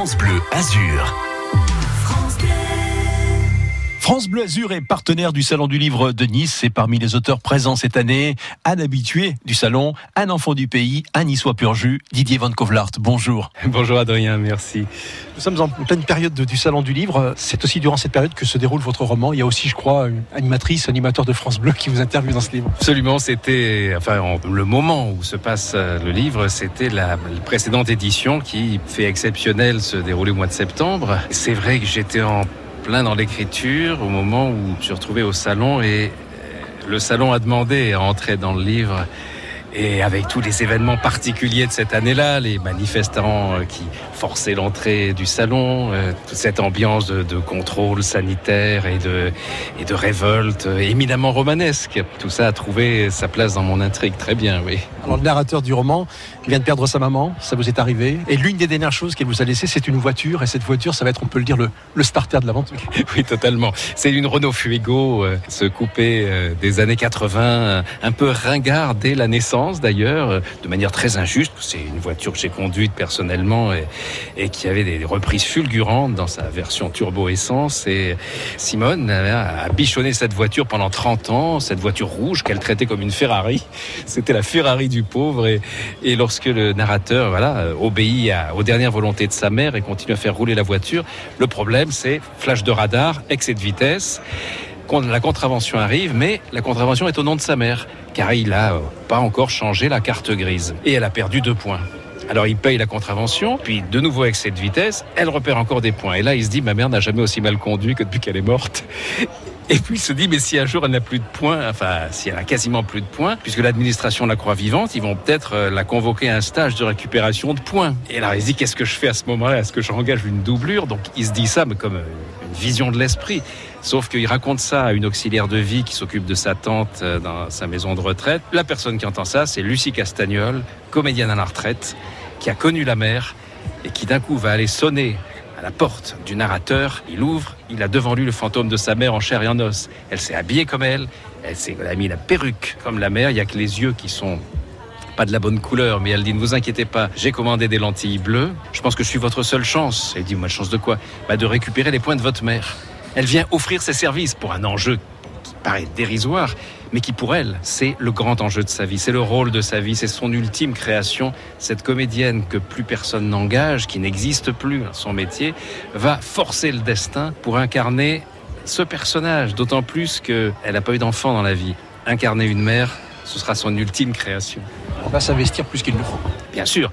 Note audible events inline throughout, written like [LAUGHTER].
Bleu Azur. France Bleu Azur est partenaire du Salon du Livre de Nice et parmi les auteurs présents cette année, un habitué du salon, un enfant du pays, un niçois pur jus, Didier Van Kovlart. Bonjour. [LAUGHS] Bonjour Adrien, merci. Nous sommes en pleine période du Salon du Livre. C'est aussi durant cette période que se déroule votre roman. Il y a aussi, je crois, une animatrice, animateur de France Bleu qui vous interviewe dans ce livre. Absolument, c'était, enfin, le moment où se passe euh, le livre, c'était la, précédente édition qui, fait exceptionnel, se déroulait au mois de septembre. C'est vrai que j'étais en plein dans l'écriture au moment où je suis retrouvé au salon et euh, le salon a demandé à entrer dans le livre et avec tous les événements particuliers de cette année-là, les manifestants euh, qui forçaient l'entrée du salon, euh, toute cette ambiance de, contrôle sanitaire et de, et de révolte éminemment romanesque, tout ça a trouvé sa place dans mon intrigue très bien, oui. Alors le narrateur du roman vient de perdre sa maman, ça vous est arrivé, et l'une des dernières choses qu'elle vous a laissées, c'est une voiture, et cette voiture, ça va être, on peut le dire, le, le starter de l'aventure. [LAUGHS] oui, totalement. C'est une Renault Fuego, euh, ce coupé des années 80, un peu ringard dès la naissance d'ailleurs, euh, de manière très injuste. C'est une voiture que j'ai conduite personnellement et, qui avait des reprises fulgurantes dans sa version turbo-essence. Et Simone a, bichonné cette voiture pendant 30 ans, cette voiture rouge qu'elle traitait comme une Ferrari. [LAUGHS] C'était la Ferrari du pauvre. Et, lorsque le narrateur voilà, obéit aux dernières volontés de sa mère et continue à faire rouler la voiture, le problème c'est flash de radar, excès de vitesse la contravention arrive, mais la contravention est au nom de sa mère, car il n'a euh, pas encore changé la carte grise. Et elle a perdu deux points. Alors il paye la contravention, puis de nouveau avec cette vitesse, elle repère encore des points. Et là, il se dit, ma mère n'a jamais aussi mal conduit que depuis qu'elle est morte. [LAUGHS] Et puis il se dit, mais si un jour elle n'a plus de points, enfin si elle a quasiment plus de points, puisque l'administration la croit vivante, ils vont peut-être euh, la convoquer à un stage de récupération de points. Et là, il se dit, qu'est-ce que je fais à ce moment-là? Est-ce que je engage une doublure? Donc il se dit ça, mais comme euh, une vision de l'esprit. Sauf qu'il raconte ça à une auxiliaire de vie qui s'occupe de sa tante euh, dans sa maison de retraite. La personne qui entend ça, c'est Lucie Castagnol, comédienne à la retraite, qui a connu la mère et qui d'un coup va aller sonner à la porte du narrateur. Il ouvre, il a devant lui le fantôme de sa mère en chair et en os. Elle s'est habillée comme elle, elle s'est mis la perruque comme la mère. Il n'y a que les yeux qui sont pas de la bonne couleur, mais elle dit ne vous inquiétez pas, j'ai commandé des lentilles bleues. Je pense que je suis votre seule chance. Elle dit moi chance de quoi? Bah, De récupérer les points de votre mère. Elle vient offrir ses services pour un enjeu qui paraît dérisoire, mais qui pour elle, c'est le grand enjeu de sa vie, c'est le rôle de sa vie, c'est son ultime création. Cette comédienne que plus personne n'engage, qui n'existe plus, son métier, va forcer le destin pour incarner ce personnage, d'autant plus qu'elle n'a pas eu d'enfant dans la vie. Incarner une mère, ce sera son ultime création. On va s'investir plus qu'il ne faut. Bien sûr,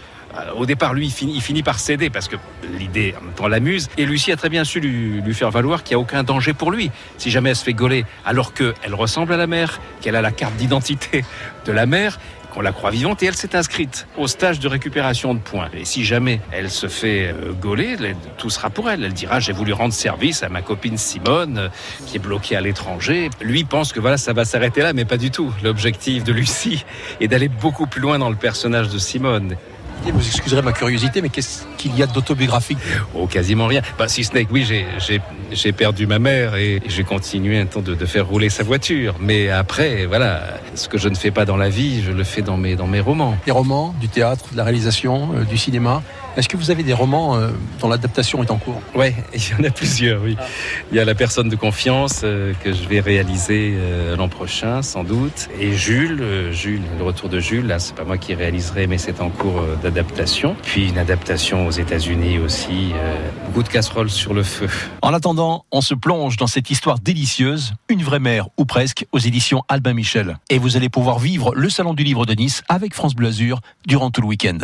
au départ, lui, il finit, par céder parce que l'idée, en même temps, l'amuse. Et Lucie a très bien su lui, faire valoir qu'il n'y a aucun danger pour lui si jamais elle se fait gauler, alors qu'elle ressemble à la mère, qu'elle a la carte d'identité de la mère qu'on la croit vivante et elle s'est inscrite au stage de récupération de points. Et si jamais elle se fait euh, gauler, tout sera pour elle. Elle dira j'ai voulu rendre service à ma copine Simone euh, qui est bloquée à l'étranger. Lui pense que voilà ça va s'arrêter là, mais pas du tout. L'objectif de Lucie est d'aller beaucoup plus loin dans le personnage de Simone. Vous excuserez ma curiosité, mais qu'est-ce qu'il y a d'autobiographique Oh, quasiment rien. Bah, si ce n'est que oui, j'ai perdu ma mère et j'ai continué un temps de, faire rouler sa voiture. Mais après, voilà, ce que je ne fais pas dans la vie, je le fais dans mes, dans mes romans. Des romans, du théâtre, de la réalisation, euh, du cinéma est-ce que vous avez des romans euh, dont l'adaptation est en cours? Oui, [LAUGHS] il y en a plusieurs, oui. Il y a La personne de confiance euh, que je vais réaliser euh, l'an prochain, sans doute. Et Jules, Jules, le retour de Jules, là, c'est pas moi qui réaliserai, mais c'est en cours d'adaptation. Puis une adaptation aux États-Unis aussi. Goût de casserole sur le feu. En attendant, on se plonge dans cette histoire délicieuse, Une vraie mère, ou presque, aux éditions Albin Michel. Et vous allez pouvoir vivre le Salon du Livre de Nice avec France Bleu Azur durant tout le week-end.